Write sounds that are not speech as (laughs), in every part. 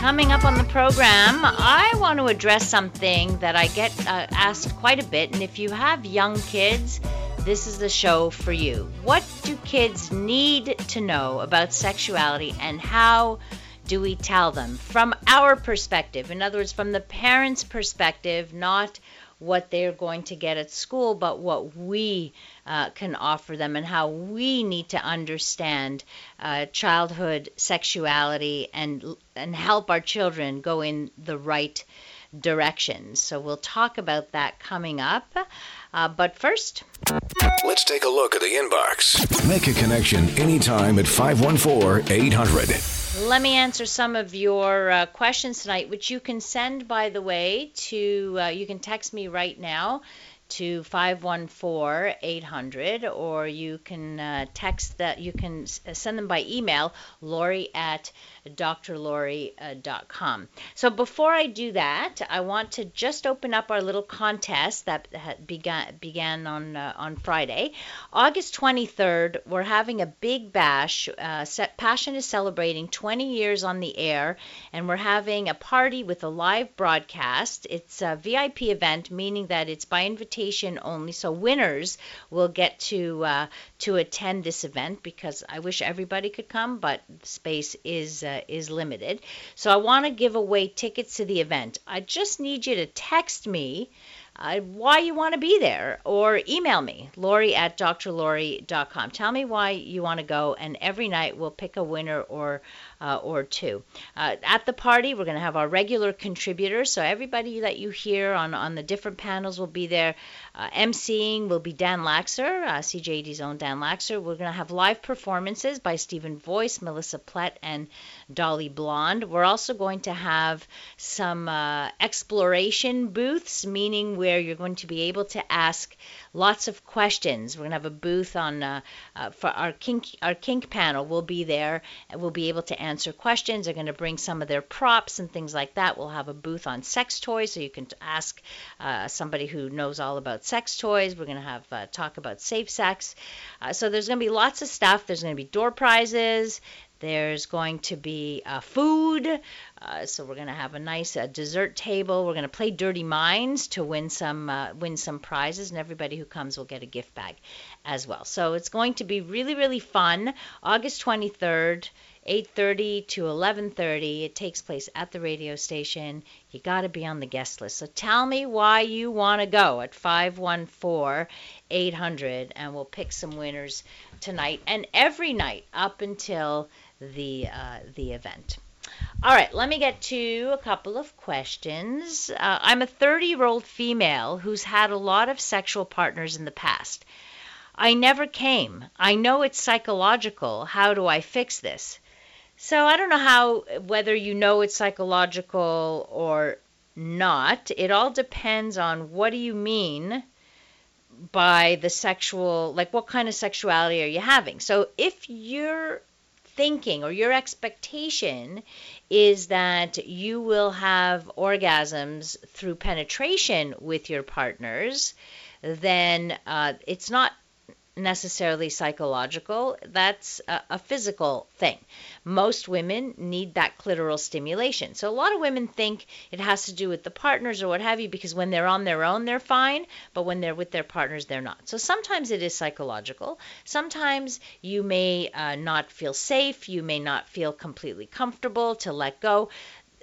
Coming up on the program, I want to address something that I get uh, asked quite a bit. And if you have young kids, this is the show for you. What do kids need to know about sexuality and how do we tell them from our perspective? In other words, from the parents' perspective, not what they're going to get at school, but what we uh, can offer them and how we need to understand uh, childhood sexuality and and help our children go in the right direction. So we'll talk about that coming up. Uh, but first, let's take a look at the inbox. Make a connection anytime at 514 800. Let me answer some of your uh, questions tonight, which you can send, by the way, to, uh, you can text me right now to 514 800, or you can uh, text that, you can send them by email, Laurie at drlaurie.com. So before I do that, I want to just open up our little contest that began began on uh, on Friday, August 23rd. We're having a big bash. Uh, Passion is celebrating 20 years on the air, and we're having a party with a live broadcast. It's a VIP event, meaning that it's by invitation only. So winners will get to uh, to attend this event because I wish everybody could come, but space is uh, is limited. So I want to give away tickets to the event. I just need you to text me uh, why you want to be there or email me, Laurie at drlaurie.com. Tell me why you want to go, and every night we'll pick a winner or uh, or two. Uh, at the party, we're going to have our regular contributors, so everybody that you hear on, on the different panels will be there. Uh, emceeing will be Dan Laxer, uh, CJAD's own Dan Laxer. We're going to have live performances by Stephen Voice, Melissa Plett, and Dolly Blonde. We're also going to have some uh, exploration booths, meaning where you're going to be able to ask lots of questions. We're going to have a booth on uh, uh, for our kink our kink panel. will be there we'll be able to answer questions. They're going to bring some of their props and things like that. We'll have a booth on sex toys, so you can ask uh, somebody who knows all about sex toys. We're going to have uh, talk about safe sex. Uh, so there's going to be lots of stuff. There's going to be door prizes. There's going to be uh, food. Uh, so we're going to have a nice uh, dessert table. We're going to play Dirty Minds to win some uh, win some prizes, and everybody who comes will get a gift bag as well. So it's going to be really really fun. August 23rd. 8:30 to 11:30. It takes place at the radio station. You got to be on the guest list. So tell me why you want to go at 514-800 and we'll pick some winners tonight and every night up until the uh, the event. All right, let me get to a couple of questions. Uh, I'm a 30 year old female who's had a lot of sexual partners in the past. I never came. I know it's psychological. How do I fix this? So I don't know how, whether you know it's psychological or not. It all depends on what do you mean by the sexual, like what kind of sexuality are you having? So if you're thinking or your expectation is that you will have orgasms through penetration with your partners, then uh, it's not necessarily psychological, that's a, a, physical thing. Most women need that clitoral stimulation. So a lot of women think it has to do with the partners or what have you because when they're on their own, they're fine, but when they're with their partners, they're not. So sometimes it is psychological. Sometimes you may uh, not feel safe, you may not feel completely comfortable to let go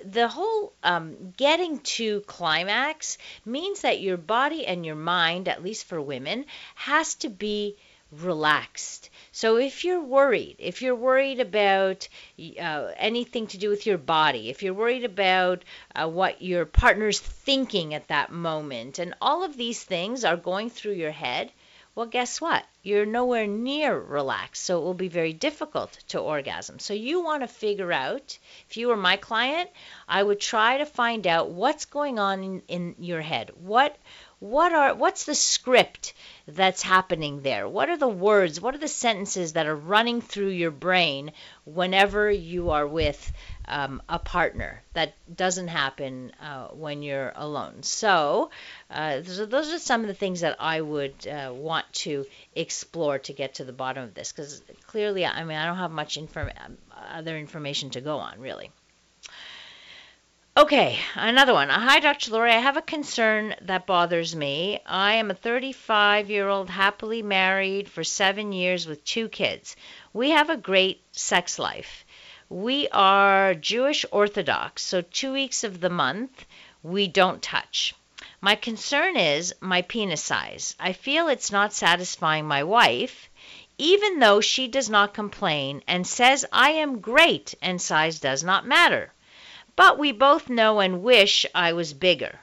the whole um, getting to climax means that your body and your mind, at least for women, has to be relaxed. So if you're worried, if you're worried about uh, anything to do with your body, if you're worried about uh, what your partner's thinking at that moment, and all of these things are going through your head, well, guess what? You're nowhere near relaxed, so it will be very difficult to orgasm. So you want to figure out, if you were my client, I would try to find out what's going on in, in your head. What what are what's the script that's happening there? What are the words? What are the sentences that are running through your brain whenever you are with um, a partner? That doesn't happen uh, when you're alone. So, uh, those are some of the things that I would uh, want to explore to get to the bottom of this because clearly, I mean, I don't have much inform- other information to go on, really. Okay, another one. Hi, Dr. Laurie. I have a concern that bothers me. I am a 35 year old, happily married for seven years with two kids. We have a great sex life. We are Jewish Orthodox, so two weeks of the month we don't touch. My concern is my penis size. I feel it's not satisfying my wife, even though she does not complain and says I am great and size does not matter but we both know and wish I was bigger.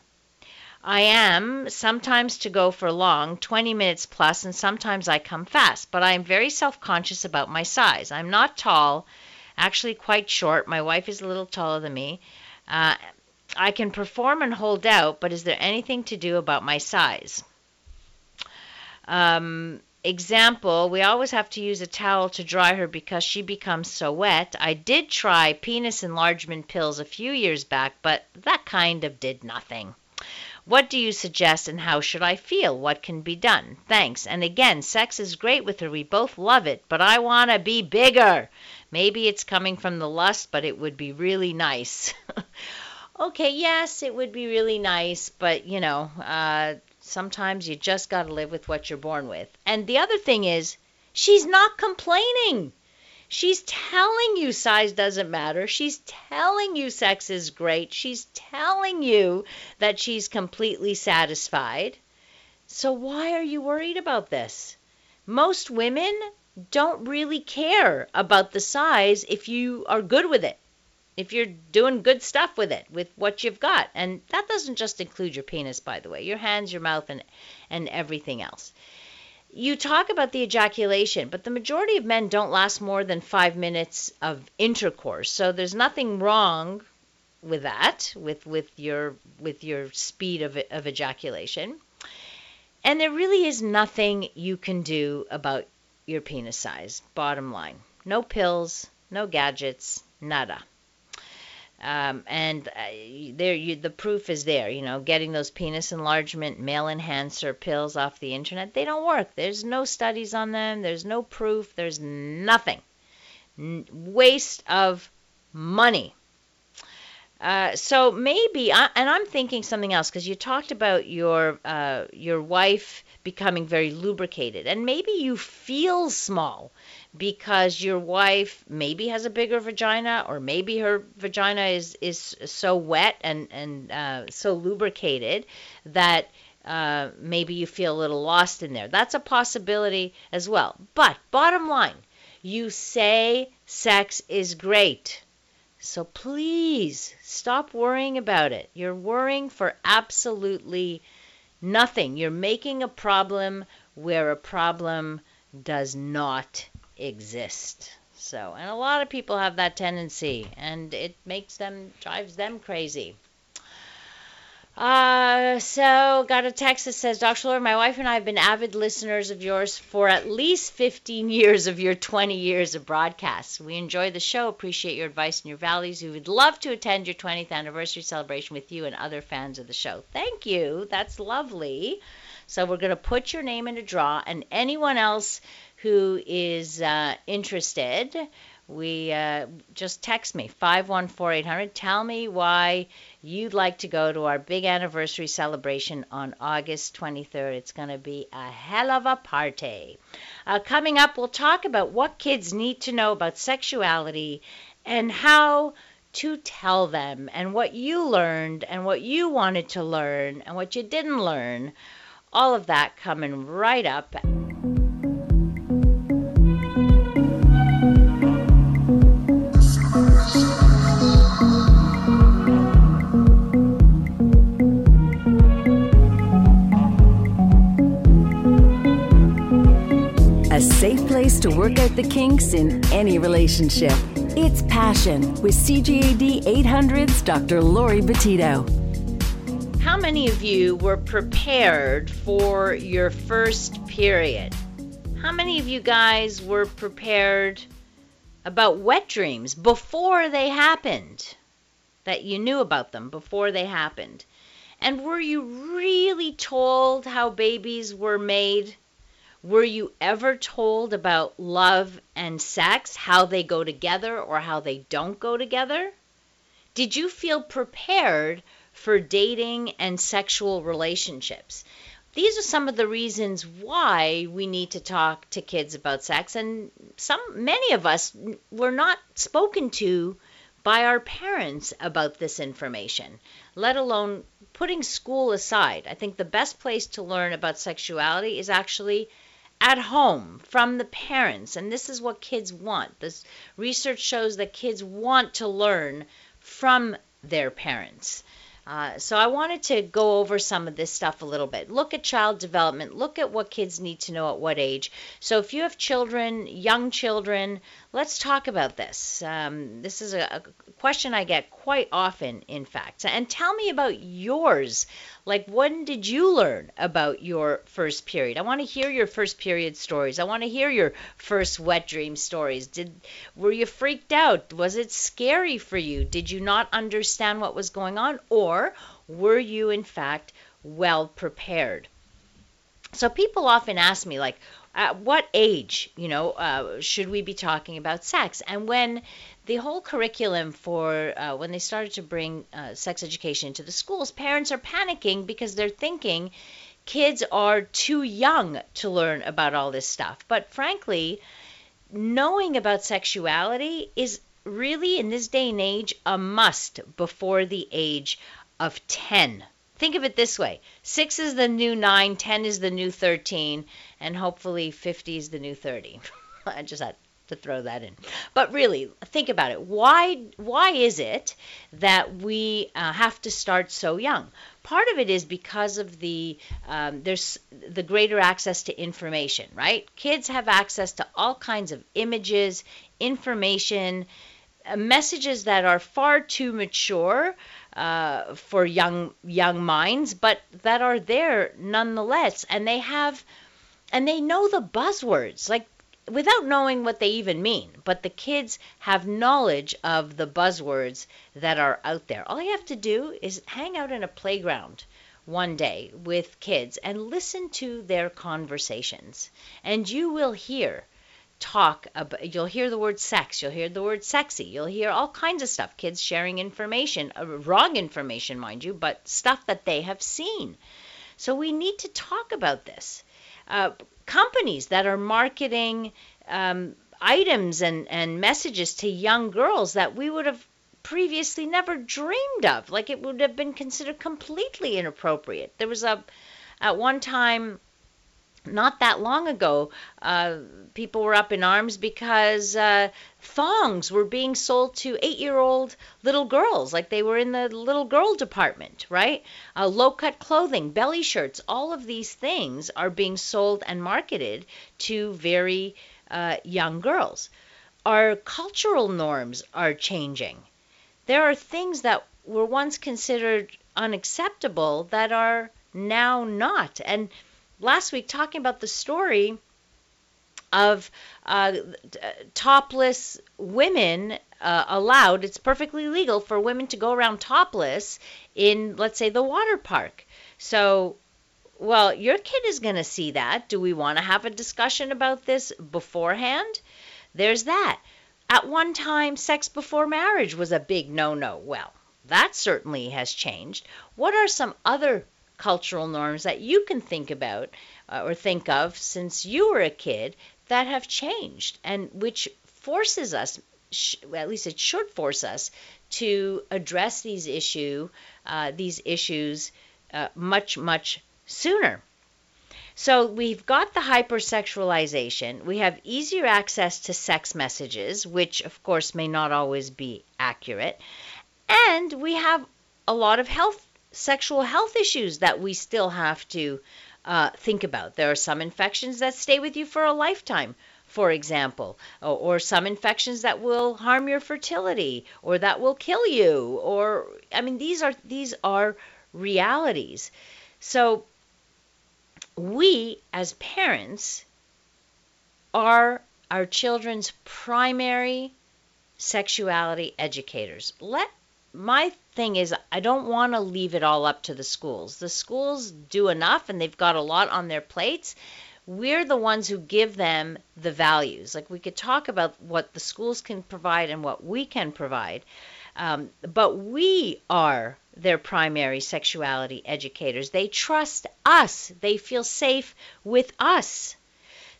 I am sometimes to go for long, 20 minutes plus, and sometimes I come fast, but I am very self conscious about my size. I'm not tall, actually quite short. My wife is a little taller than me. Uh, I can perform and hold out, but is there anything to do about my size? Um, example, we always have to use a towel to dry her because she becomes so wet. I did try penis enlargement pills a few years back, but that kind of did nothing. What do you suggest and how should I feel? What can be done? Thanks. And again, sex is great with her. We both love it, but I want to be bigger. Maybe it's coming from the lust, but it would be really nice. (laughs) okay, yes, it would be really nice, but you know, uh, Sometimes you just got to live with what you're born with. And the other thing is, she's not complaining. She's telling you size doesn't matter. She's telling you sex is great. She's telling you that she's completely satisfied. So why are you worried about this? Most women don't really care about the size if you are good with it if you're doing good stuff with it, with what you've got. And that doesn't just include your penis, by the way, your hands, your mouth, and, and everything else. You talk about the ejaculation, but the majority of men don't last more than five minutes of intercourse. So there's nothing wrong with that, with, with your with your speed of, of ejaculation. And there really is nothing you can do about your penis size, bottom line. No pills, no gadgets, nada. Um, and uh, there, you, the proof is there. You know, getting those penis enlargement male enhancer pills off the internet, they don't work. There's no studies on them. There's no proof. There's nothing. N- waste of money. Uh, so maybe, I, and I'm thinking something else because you talked about your uh, your wife becoming very lubricated, and maybe you feel small because your wife maybe has a bigger vagina or maybe her vagina is is so wet and and uh, so lubricated that uh, maybe you feel a little lost in there. That's a possibility as well. But bottom line, you say sex is great. So please stop worrying about it. You're worrying for absolutely nothing. You're making a problem where a problem does not exist. So, and a lot of people have that tendency, and it makes them, drives them crazy. Uh, so got a text that says, Dr. Lord, my wife and I have been avid listeners of yours for at least 15 years of your 20 years of broadcasts. We enjoy the show, appreciate your advice and your values. We would love to attend your 20th anniversary celebration with you and other fans of the show. Thank you. That's lovely. So we're going to put your name in a draw, and anyone else who is uh, interested, we uh, just text me 514-800. Tell me why you'd like to go to our big anniversary celebration on August 23rd. It's going to be a hell of a party. Uh, coming up, we'll talk about what kids need to know about sexuality and how to tell them, and what you learned, and what you wanted to learn, and what you didn't learn. All of that coming right up. Safe place to work out the kinks in any relationship. It's Passion with CJAD 800's Dr. Laurie Betito. How many of you were prepared for your first period? How many of you guys were prepared about wet dreams before they happened? That you knew about them before they happened? And were you really told how babies were made? Were you ever told about love and sex, how they go together or how they don't go together? Did you feel prepared for dating and sexual relationships? These are some of the reasons why we need to talk to kids about sex and some many of us were not spoken to by our parents about this information, let alone putting school aside. I think the best place to learn about sexuality is actually at home from the parents. And this is what kids want. This research shows that kids want to learn from their parents. Uh, so I wanted to go over some of this stuff a little bit. Look at child development. Look at what kids need to know at what age. So if you have children, young children, let's talk about this. Um, this is a, a, question I get quite often, in fact. And tell me about yours. Like, when did you learn about your first period? I want to hear your first period stories. I want to hear your first wet dream stories. Did were you freaked out? Was it scary for you? Did you not understand what was going on, or were you in fact well prepared? So people often ask me like, at what age, you know, uh, should we be talking about sex? And when the whole curriculum for uh, when they started to bring uh, sex education into the schools, parents are panicking because they're thinking kids are too young to learn about all this stuff. But frankly, knowing about sexuality is really in this day and age a must before the age of 10. Think of it this way 6 is the new 9, 10 is the new 13, and hopefully 50 is the new 30. (laughs) I just had to throw that in. But really, think about it. Why why is it that we uh, have to start so young? Part of it is because of the um, there's the greater access to information, right? Kids have access to all kinds of images, information, uh, messages that are far too mature uh, for young young minds, but that are there nonetheless, and they have and they know the buzzwords like without knowing what they even mean. But the kids have knowledge of the buzzwords that are out there. All you have to do is hang out in a playground one day with kids and listen to their conversations, and you will hear talk about you'll hear the word sex you'll hear the word sexy you'll hear all kinds of stuff kids sharing information uh, wrong information mind you but stuff that they have seen. So we need to talk about this. Uh, companies that are marketing um, items and, and messages to young girls that we would have previously never dreamed of like it would have been considered completely inappropriate. There was a at one time not that long ago, uh, people were up in arms because uh, thongs were being sold to eight year old little girls, like they were in the little girl department, right? Uh, low cut clothing, belly shirts, all of these things are being sold and marketed to very uh, young girls. Our cultural norms are changing. There are things that were once considered unacceptable that are now not. And last week talking about the story of uh, topless women uh, allowed. It's perfectly legal for women to go around topless in, let's say, the water park. So, well, your kid is going to see that. Do we want to have a discussion about this beforehand? There's that. At one time, sex before marriage was a big no no. Well, that certainly has changed. What are some other cultural norms that you can think about uh, or think of since you were a kid that have changed and which forces us sh- at least it should force us to address these issue uh, these issues uh, much much sooner so we've got the hypersexualization. We have easier access to sex messages, which of course may not always be accurate. And we have a lot of health sexual health issues that we still have to uh, think about. There are some infections that stay with you for a lifetime, for example, or, or, some infections that will harm your fertility or that will kill you. Or I mean, these are these are realities. So, we as parents are our children's primary sexuality educators. Let my thing is I don't want to leave it all up to the schools. The schools do enough and they've got a lot on their plates. We're the ones who give them the values. Like we could talk about what the schools can provide and what we can provide. Um, but we are their primary sexuality educators. They trust us, they feel safe with us.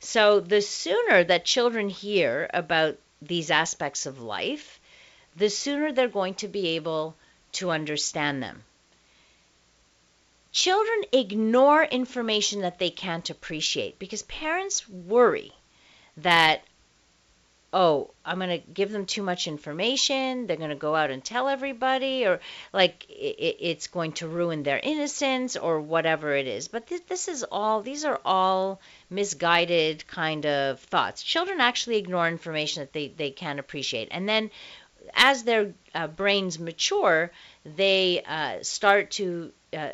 So the sooner that children hear about these aspects of life, the sooner they're going to be able to understand them. Children ignore information that they can't appreciate because parents worry that oh, I'm going to give them too much information. They're going to go out and tell everybody, or like it, it's going to ruin their innocence, or whatever it is. But th- this is all, these are all misguided kind of thoughts. Children actually ignore information that they, they can't appreciate. And then as their uh, brains mature, they uh, start to uh,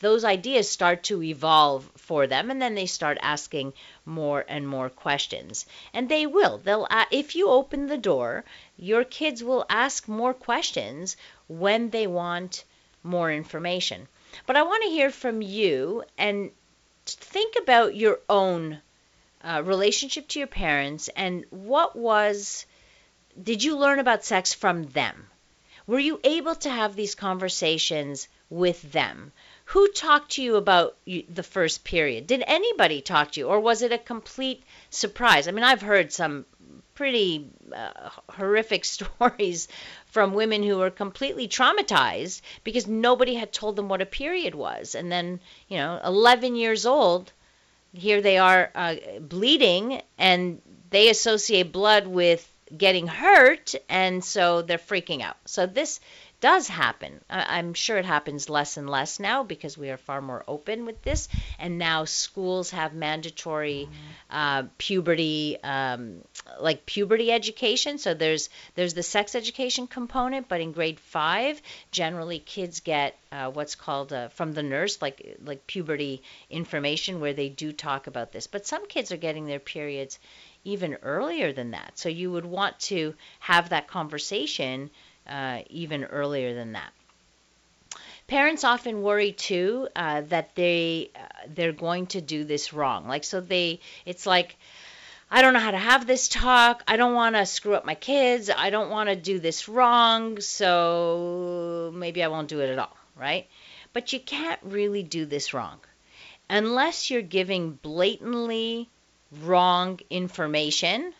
those ideas start to evolve for them and then they start asking more and more questions. And they will. They'll uh, if you open the door your kids will ask more questions when they want more information. But i want to hear from you and think about your own uh, relationship to your parents and what was did you learn about sex from them were you able to have these conversations with them who talked to you about the first period? Did anybody talk to you, or was it a complete surprise? I mean, I've heard some pretty uh, horrific (laughs) stories from women who were completely traumatized because nobody had told them what a period was. And then, you know, 11 years old, here they are uh, bleeding, and they associate blood with getting hurt, and so they're freaking out. So this does happen. I'm sure it happens less and less now because we are far more open with this, and now schools have mandatory uh, puberty, um, like puberty education. So there's there's the sex education component, but in grade five, generally kids get uh, what's called uh, from the nurse, like like puberty information, where they do talk about this. But some kids are getting their periods even earlier than that. So you would want to have that conversation uh, even earlier than that. Parents often worry too uh, that they uh, they're going to do this wrong. Like so they it's like I don't know how to have this talk. I don't want to screw up my kids. I don't want to do this wrong. So maybe I won't do it at all, right? But you can't really do this wrong unless you're giving blatantly wrong information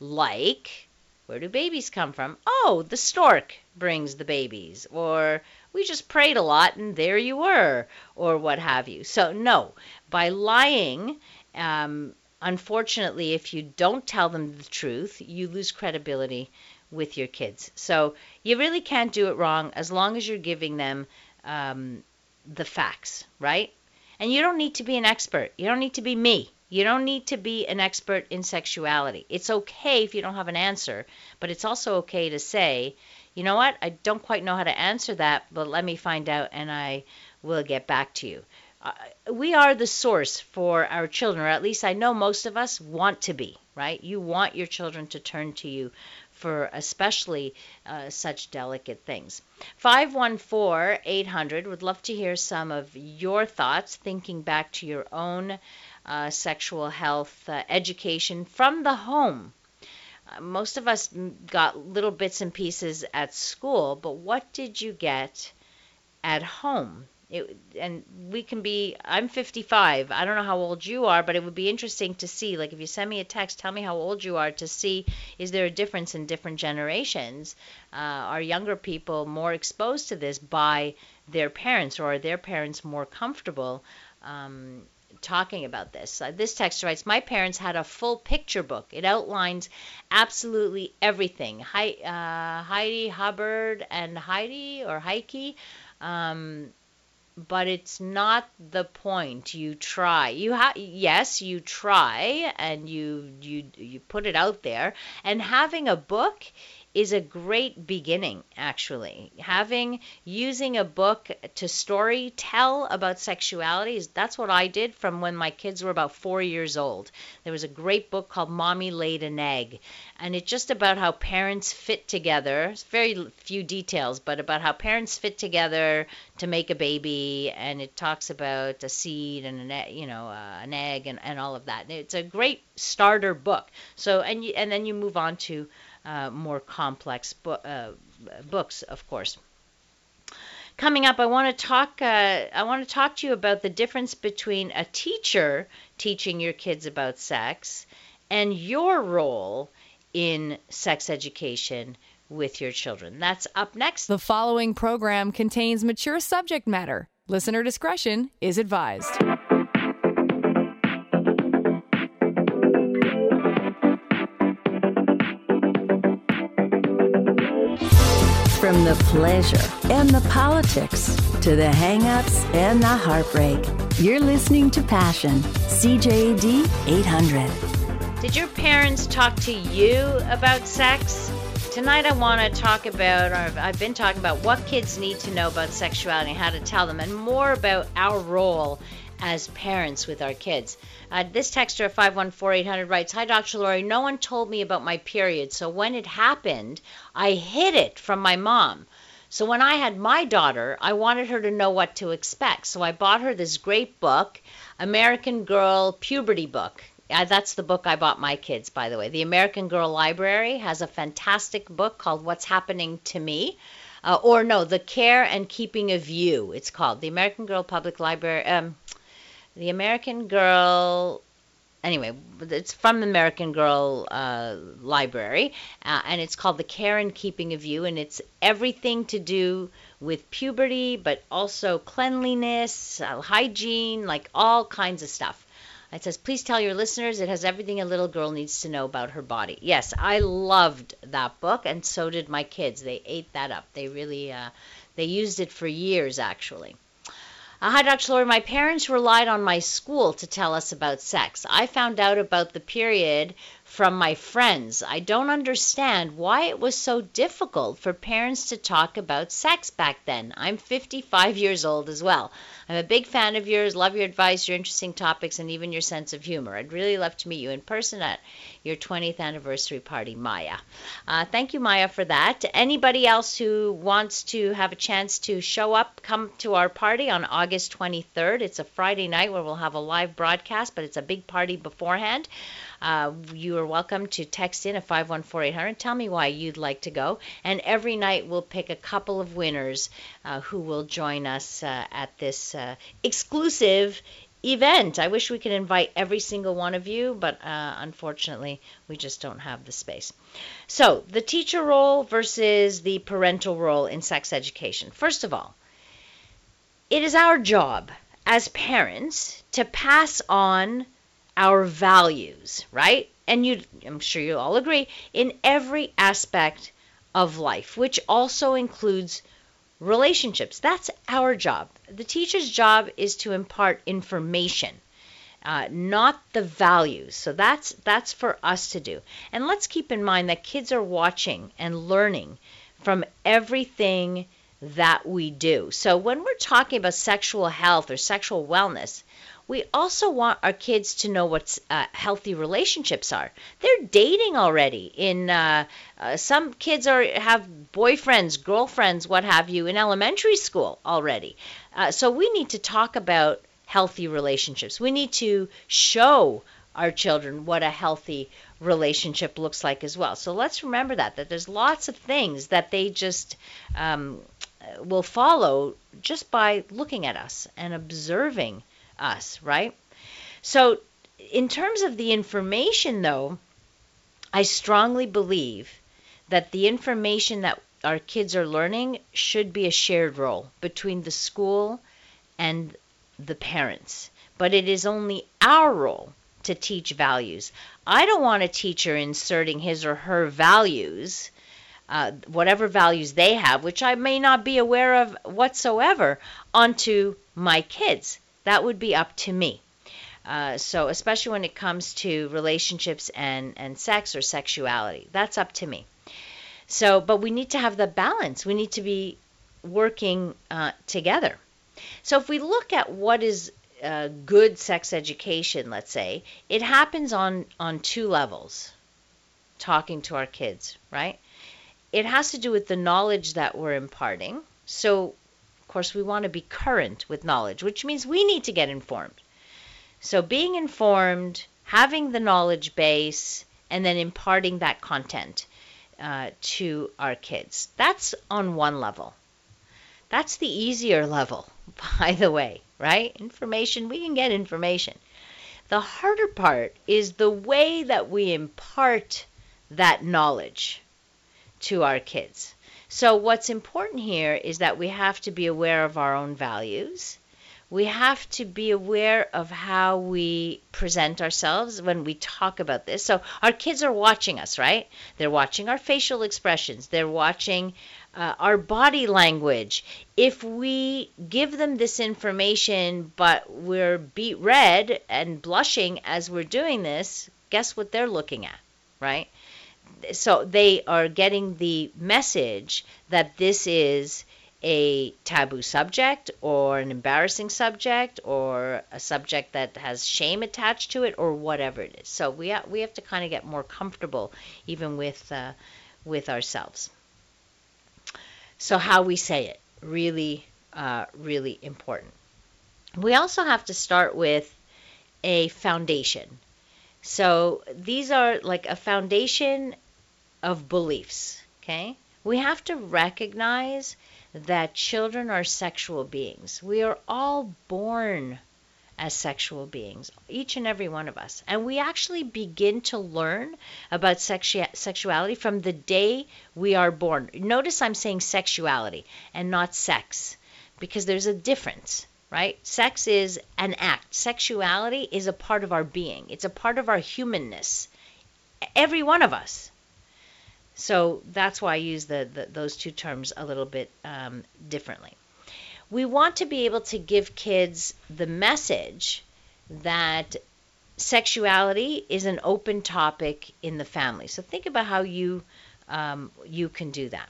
like where do babies come from? Oh, the stork brings the babies. Or we just prayed a lot and there you were. Or what have you. So, no, by lying, um, unfortunately, if you don't tell them the truth, you lose credibility with your kids. So, you really can't do it wrong as long as you're giving them um, the facts, right? And you don't need to be an expert. You don't need to be me. You don't need to be an expert in sexuality. It's okay if you don't have an answer, but it's also okay to say, you know what, I don't quite know how to answer that, but let me find out and I will get back to you. Uh, we are the source for our children, or at least I know most of us want to be, right? You want your children to turn to you for especially uh, such delicate things. 514 800 would love to hear some of your thoughts, thinking back to your own uh, sexual health uh, education from the home. Uh, most of us got little bits and pieces at school, but what did you get at home? It, and we can be i'm 55 i don't know how old you are but it would be interesting to see like if you send me a text tell me how old you are to see is there a difference in different generations uh, are younger people more exposed to this by their parents or are their parents more comfortable um, talking about this. Uh, this text writes My parents had a full picture book. It outlines absolutely everything. Hi, uh, Heidi Hubbard and Heidi or Heike. Um, but it's not the point. You try. You have yes, you try and you you you put it out there. And having a book is a great beginning, actually. Having, using a book to story tell about sexuality, is that's what I did from when my kids were about four years old. There was a great book called Mommy Laid an Egg, and it's just about how parents fit together. It's very few details, but about how parents fit together to make a baby, and it talks about a seed and an, you know, uh, an egg and, and all of that. It's a great starter book. So, and you, and then you move on to uh, more complex bo- uh, books, of course. Coming up, I want to talk. Uh, I want to talk to you about the difference between a teacher teaching your kids about sex and your role in sex education with your children. That's up next. The following program contains mature subject matter. Listener discretion is advised. From the pleasure and the politics to the hang-ups and the heartbreak, you're listening to Passion, CJAD 800. Did your parents talk to you about sex? Tonight, I want to talk about, or I've been talking about what kids need to know about sexuality and how to tell them, and more about our role as parents with our kids. Uh, this texter at 514-800 writes, Hi, Dr. Laurie. No one told me about my period, so when it happened, I hid it from my mom. So when I had my daughter, I wanted her to know what to expect. So I bought her this great book, American Girl Puberty Book. Uh, that's the book I bought my kids, by the way. The American Girl Library has a fantastic book called What's Happening to Me. Uh, or no, The Care and Keeping of You, it's called. The American Girl Public Library. Um, the American Girl. Anyway, it's from the American Girl uh, Library, uh, and it's called The Care and Keeping of You, and it's everything to do with puberty, but also cleanliness, uh, hygiene, like all kinds of stuff. It says, please tell your listeners it has everything a little girl needs to know about her body. Yes, I loved that book, and so did my kids. They ate that up. They really, uh, they used it for years, actually. Hi, Dr. Laurie. My parents relied on my school to tell us about sex. I found out about the period from my friends. I don't understand why it was so difficult for parents to talk about sex back then. I'm 55 years old as well. I'm a big fan of yours, love your advice, your interesting topics, and even your sense of humor. I'd really love to meet you in person at your 20th anniversary party, Maya. Uh, thank you, Maya, for that. Anybody else who wants to have a chance to show up, come to our party on August 23rd. It's a Friday night where we'll have a live broadcast, but it's a big party beforehand. Uh, you are welcome to text in at 514-800. Tell me why you'd like to go. And every night we'll pick a couple of winners uh, who will join us uh, at this uh, exclusive event. I wish we could invite every single one of you, but uh, unfortunately, we just don't have the space. So, the teacher role versus the parental role in sex education. First of all, it is our job as parents to pass on our values, right? And you I'm sure you all agree in every aspect of life, which also includes relationships. That's our job. The teacher's job is to impart information. Uh, not the values. So that's that's for us to do. And let's keep in mind that kids are watching and learning from everything that we do. So when we're talking about sexual health or sexual wellness, we also want our kids to know what uh, healthy relationships are. They're dating already. In uh, uh, some kids are have boyfriends, girlfriends, what have you, in elementary school already. Uh, so we need to talk about healthy relationships. We need to show our children what a healthy relationship looks like as well. So let's remember that that there's lots of things that they just um, will follow just by looking at us and observing us, right? So, in terms of the information, though, I strongly believe that the information that our kids are learning should be a shared role between the school and the parents. But it is only our role to teach values. I don't want a teacher inserting his or her values, uh, whatever values they have, which I may not be aware of whatsoever, onto my kids. That would be up to me. Uh, so, especially when it comes to relationships and, and sex or sexuality, that's up to me. So, but we need to have the balance. We need to be working uh, together. So, if we look at what is uh, good sex education, let's say, it happens on on two levels. Talking to our kids, right? It has to do with the knowledge that we're imparting. So, of course, we want to be current with knowledge, which means we need to get informed. So, being informed, having the knowledge base, and then imparting that content uh, to our kids. That's on one level. That's the easier level, (laughs) by the way, right? Information, we can get information. The harder part is the way that we impart that knowledge to our kids. So, what's important here is that we have to be aware of our own values. We have to be aware of how we present ourselves when we talk about this. So, our kids are watching us, right? They're watching our facial expressions, they're watching uh, our body language. If we give them this information, but we're beat red and blushing as we're doing this, guess what they're looking at, right? So they are getting the message that this is a taboo subject or an embarrassing subject or a subject that has shame attached to it or whatever it is. So we ha- we have to kind of get more comfortable even with uh, with ourselves. So how we say it really uh, really important. We also have to start with a foundation. So these are like a foundation of beliefs, okay? We have to recognize that children are sexual beings. We are all born as sexual beings, each and every one of us. And we actually begin to learn about sexu- sexuality from the day we are born. Notice I'm saying sexuality and not sex because there's a difference, right? Sex is an act, sexuality is a part of our being, it's a part of our humanness. Every one of us. So that's why I use the, the those two terms a little bit um, differently. We want to be able to give kids the message that sexuality is an open topic in the family. So think about how you um, you can do that.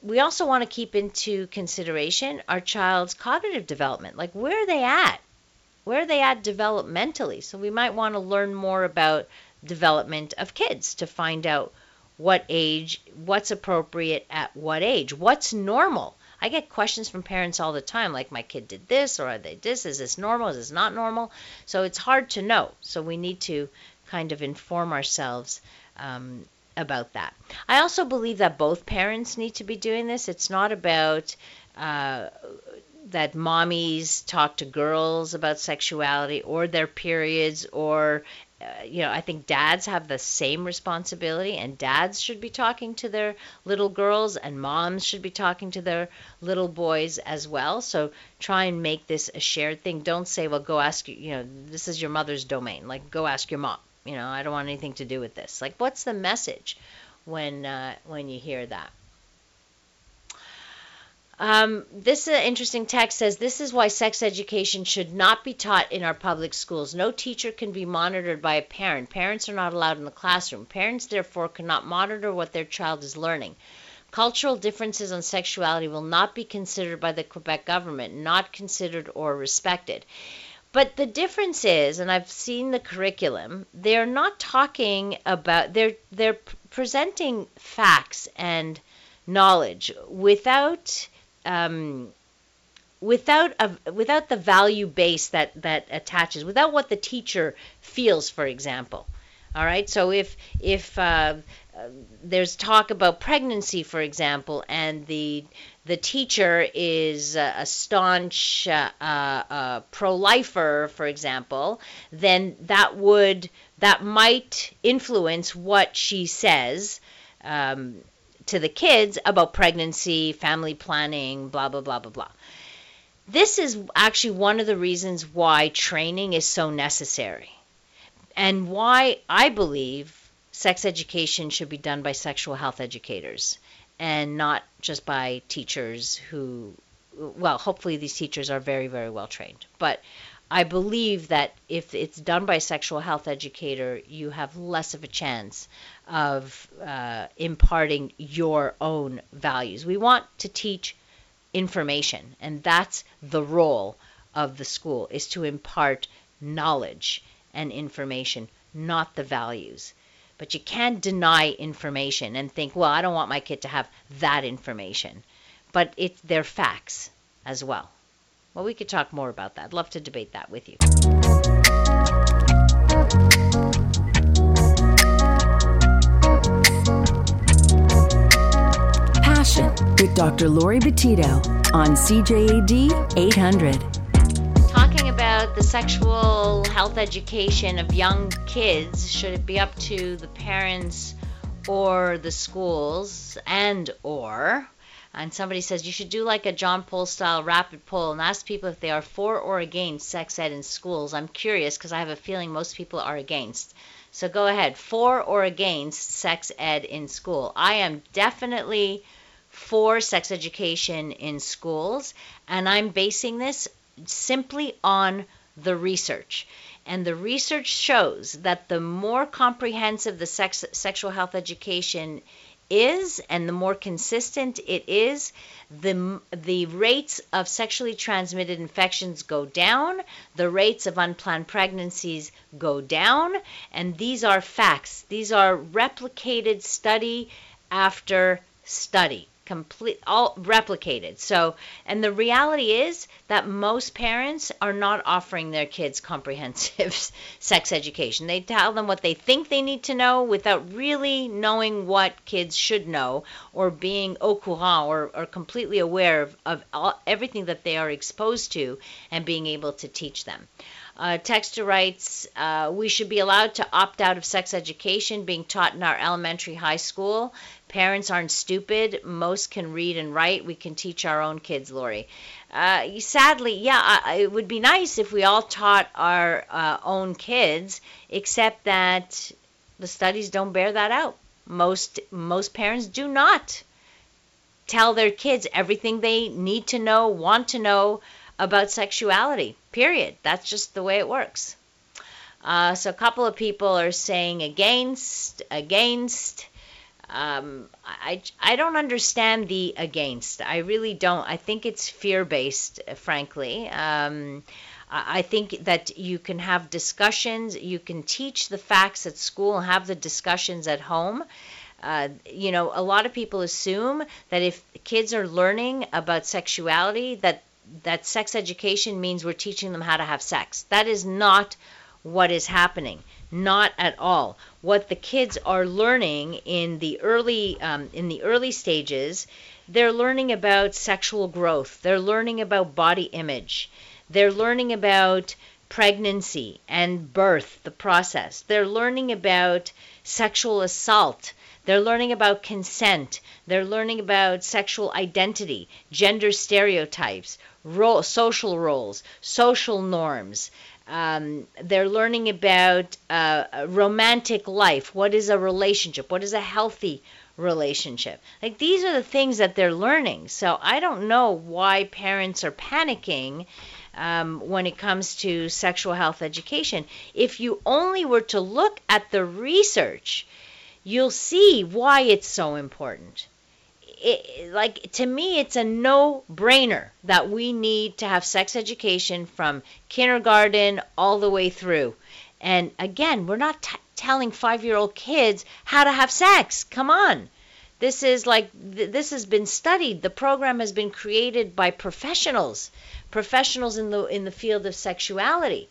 We also want to keep into consideration our child's cognitive development. Like where are they at? Where are they at developmentally? So we might want to learn more about development of kids to find out what age, what's appropriate at what age, what's normal. I get questions from parents all the time, like my kid did this, or are they this? Is this normal? Is this not normal? So it's hard to know. So we need to kind of inform ourselves um, about that. I also believe that both parents need to be doing this. It's not about uh, that mommies talk to girls about sexuality or their periods or uh, you know, I think dads have the same responsibility, and dads should be talking to their little girls, and moms should be talking to their little boys as well. So try and make this a shared thing. Don't say, well, go ask, you you know, this is your mother's domain. Like, go ask your mom. You know, I don't want anything to do with this. Like, what's the message when uh, when you hear that? Um, this uh, interesting text says this is why sex education should not be taught in our public schools. No teacher can be monitored by a parent. Parents are not allowed in the classroom. Parents, therefore, cannot monitor what their child is learning. Cultural differences on sexuality will not be considered by the Quebec government, not considered or respected. But the difference is, and I've seen the curriculum, they're not talking about they're they're presenting facts and knowledge without um, without a, without the value base that that attaches, without what the teacher feels, for example. All right. So if if uh, uh, there's talk about pregnancy, for example, and the the teacher is uh, a staunch uh, uh, pro-lifer, for example, then that would that might influence what she says. Um, to the kids about pregnancy, family planning, blah, blah, blah, blah, blah. This is actually one of the reasons why training is so necessary and why I believe sex education should be done by sexual health educators and not just by teachers who, well, hopefully these teachers are very, very well trained. But I believe that if it's done by a sexual health educator, you have less of a chance of uh, imparting your own values. We want to teach information, and that's the role of the school is to impart knowledge and information, not the values. But you can't deny information and think, well, I don't want my kid to have that information. But it's they're facts as well. Well, we could talk more about that. I'd love to debate that with you. Passion with Dr. Laurie Betito on CJAD 800. Talking about the sexual health education of young kids, should it be up to the parents or the schools and or and somebody says you should do like a John Poll style rapid poll and ask people if they are for or against sex ed in schools. I'm curious because I have a feeling most people are against. So go ahead, for or against sex ed in school. I am definitely for sex education in schools, and I'm basing this simply on the research. And the research shows that the more comprehensive the sex, sexual health education is and the more consistent it is, the, the rates of sexually transmitted infections go down, the rates of unplanned pregnancies go down, and these are facts. These are replicated study after study complete all replicated. So and the reality is that most parents are not offering their kids comprehensive (laughs) sex education. They tell them what they think they need to know without really knowing what kids should know or being au courant or, or completely aware of, of all, everything that they are exposed to and being able to teach them uh, Texter writes, uh, we should be allowed to opt out of sex education being taught in our elementary high school. Parents aren't stupid. Most can read and write. We can teach our own kids, Laurie. Uh, sadly, yeah, it would be nice if we all taught our uh, own kids, except that the studies don't bear that out. Most most parents do not tell their kids everything they need to know, want to know about sexuality. Period. That's just the way it works. Uh, so a couple of people are saying against, against. Um, I, I don't understand the against. I really don't. I think it's fear based, frankly. Um, I think that you can have discussions, you can teach the facts at school, have the discussions at home. Uh, you know, a lot of people assume that if kids are learning about sexuality, that that sex education means we're teaching them how to have sex. That is not what is happening. Not at all. What the kids are learning in the early um, in the early stages, they're learning about sexual growth. They're learning about body image. They're learning about pregnancy and birth, the process. They're learning about sexual assault. They're learning about consent. They're learning about sexual identity, gender stereotypes, role, social roles, social norms. Um, they're learning about uh, romantic life. What is a relationship? What is a healthy relationship? Like these are the things that they're learning. So I don't know why parents are panicking um, when it comes to sexual health education. If you only were to look at the research, you'll see why it's so important. It, like to me it's a no-brainer that we need to have sex education from kindergarten all the way through. And again we're not t- telling 5-year-old kids how to have sex. Come on. This is like th- this has been studied. The program has been created by professionals professionals in the in the field of sexuality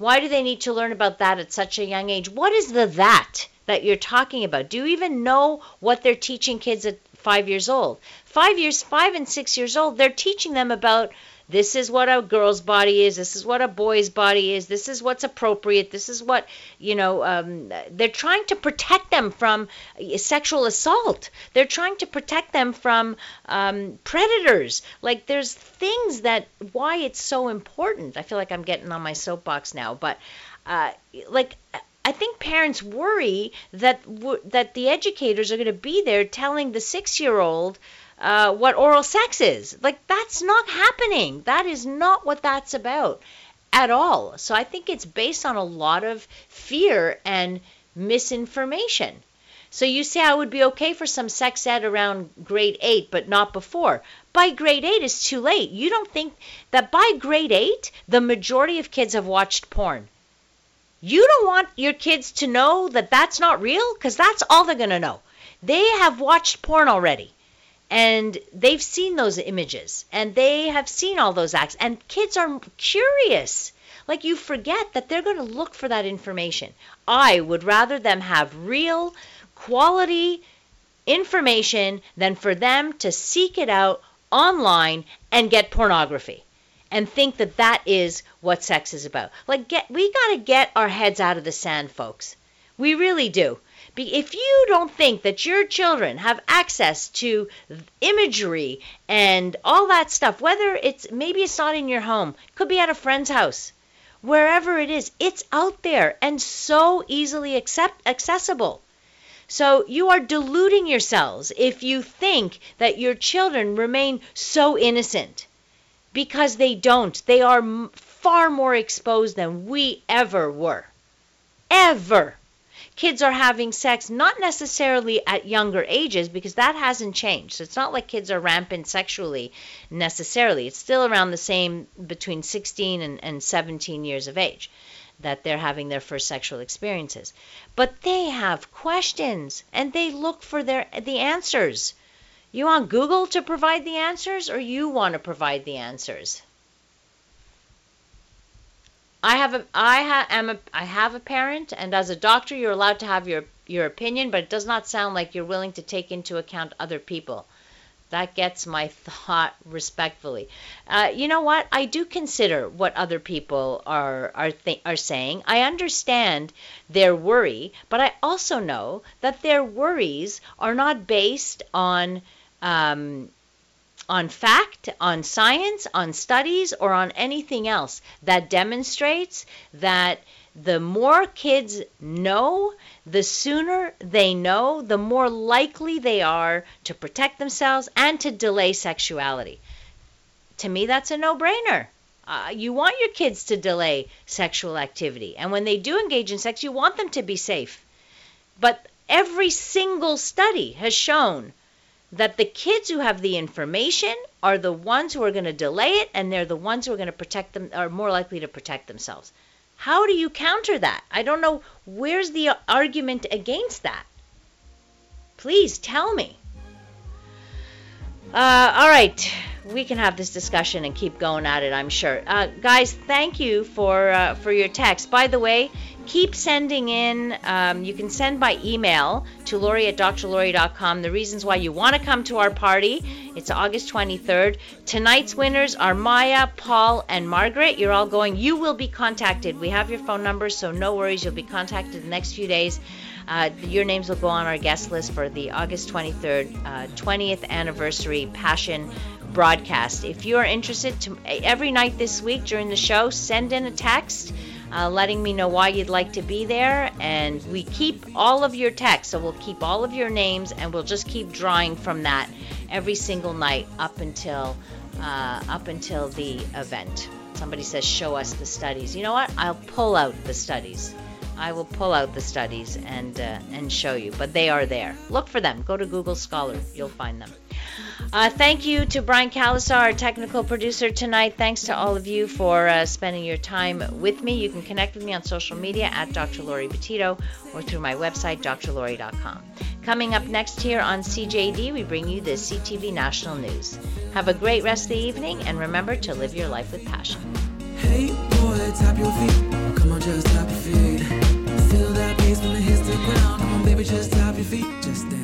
why do they need to learn about that at such a young age what is the that that you're talking about do you even know what they're teaching kids at five years old. Five years, five and six years old, they're teaching them about this is what a girl's body is, this is what a boy's body is, this is what's appropriate, this is what, you know, um, they're trying to protect them from sexual assault. They're trying to protect them from um, predators. Like, there's things that, why it's so important. I feel like I'm getting on my soapbox now, but uh, like, I think parents worry that that the educators are going to be there telling the six-year-old uh, what oral sex is. Like that's not happening. That is not what that's about. at all. So I think it's based on a lot of fear and misinformation. So you say I would be okay for some sex ed around grade 8 but not before. By grade 8 is too late. You don't think that by grade 8 the majority of kids have watched porn. You don't want your kids to know that that's not real cuz that's all they're going to know. They have watched porn already and they've seen those images and they have seen all those acts and kids are curious. Like you forget that they're going to look for that information. I would rather them have real quality information than for them to seek it out online and get pornography and think that that is what sex is about. Like get we got to get our heads out of the sand folks we really do if you don't think that your children have access to imagery and all that stuff, whether it's maybe it's not in your home, could be at a friend's house, wherever it is, it's out there and so easily accept, accessible. So you are deluding yourselves if you think that your children remain so innocent because they don't. They are far more exposed than we ever were. Ever kids are having sex not necessarily at younger ages because that hasn't changed. So it's not like kids are rampant sexually necessarily. It's still around the same between 16 and, and 17 years of age that they're having their first sexual experiences. But they have questions and they look for their the answers. You want Google to provide the answers or you want to provide the answers? I have a I ha, am a I have a parent, and as a doctor, you're allowed to have your your opinion, but it does not sound like you're willing to take into account other people. That gets my (laughs) thought respectfully. Uh, you know what? I do consider what other people are are th- are saying. I understand their worry, but I also know that their worries are not based on um, on fact, on science, on studies, or on anything else that demonstrates that the more kids know, the sooner they know, the more likely they are to protect themselves and to delay sexuality. To me, that's a no brainer. Uh, you want your kids to delay sexual activity. And when they do engage in sex, you want them to be safe. But every single study has shown that the kids who have the information are the ones who are going to delay it and they're the ones who are going to protect them are more likely to protect themselves. How do you counter that? I don't know where's the argument against that? Please tell me. Uh, all right we can have this discussion and keep going at it i'm sure. Uh, guys thank you for uh, for your text. By the way keep sending in. Um, you can send by email to Laurie at drlaurie.com the reasons why you want to come to our party. It's August 23rd. Tonight's winners are Maya, Paul, and Margaret. You're all going. You will be contacted. We have your phone numbers, so no worries. You'll be contacted the next few days. Uh, your names will go on our guest list for the August 23rd, uh, 20th anniversary Passion broadcast. If you are interested, to, every night this week during the show, send in a text uh, letting me know why you'd like to be there. And we keep all of your texts, so we'll keep all of your names and we'll just keep drawing from that every single night up until uh, up until the event. Somebody says, "Show us the studies." You know what? I'll pull out the studies. I will pull out the studies and uh, and show you, but they are there. Look for them. Go to Google Scholar. You'll find them. Uh, thank you to Brian Calasar, our technical producer tonight. Thanks to all of you for uh, spending your time with me. You can connect with me on social media at Dr. Laurie Betito or through my website, drlaurie.com. Coming up next here on CJAD, we bring you the CTV National News. Have a great rest of the evening and remember to live your life with passion. Hey boy, Baby, just tap your feet, just dance.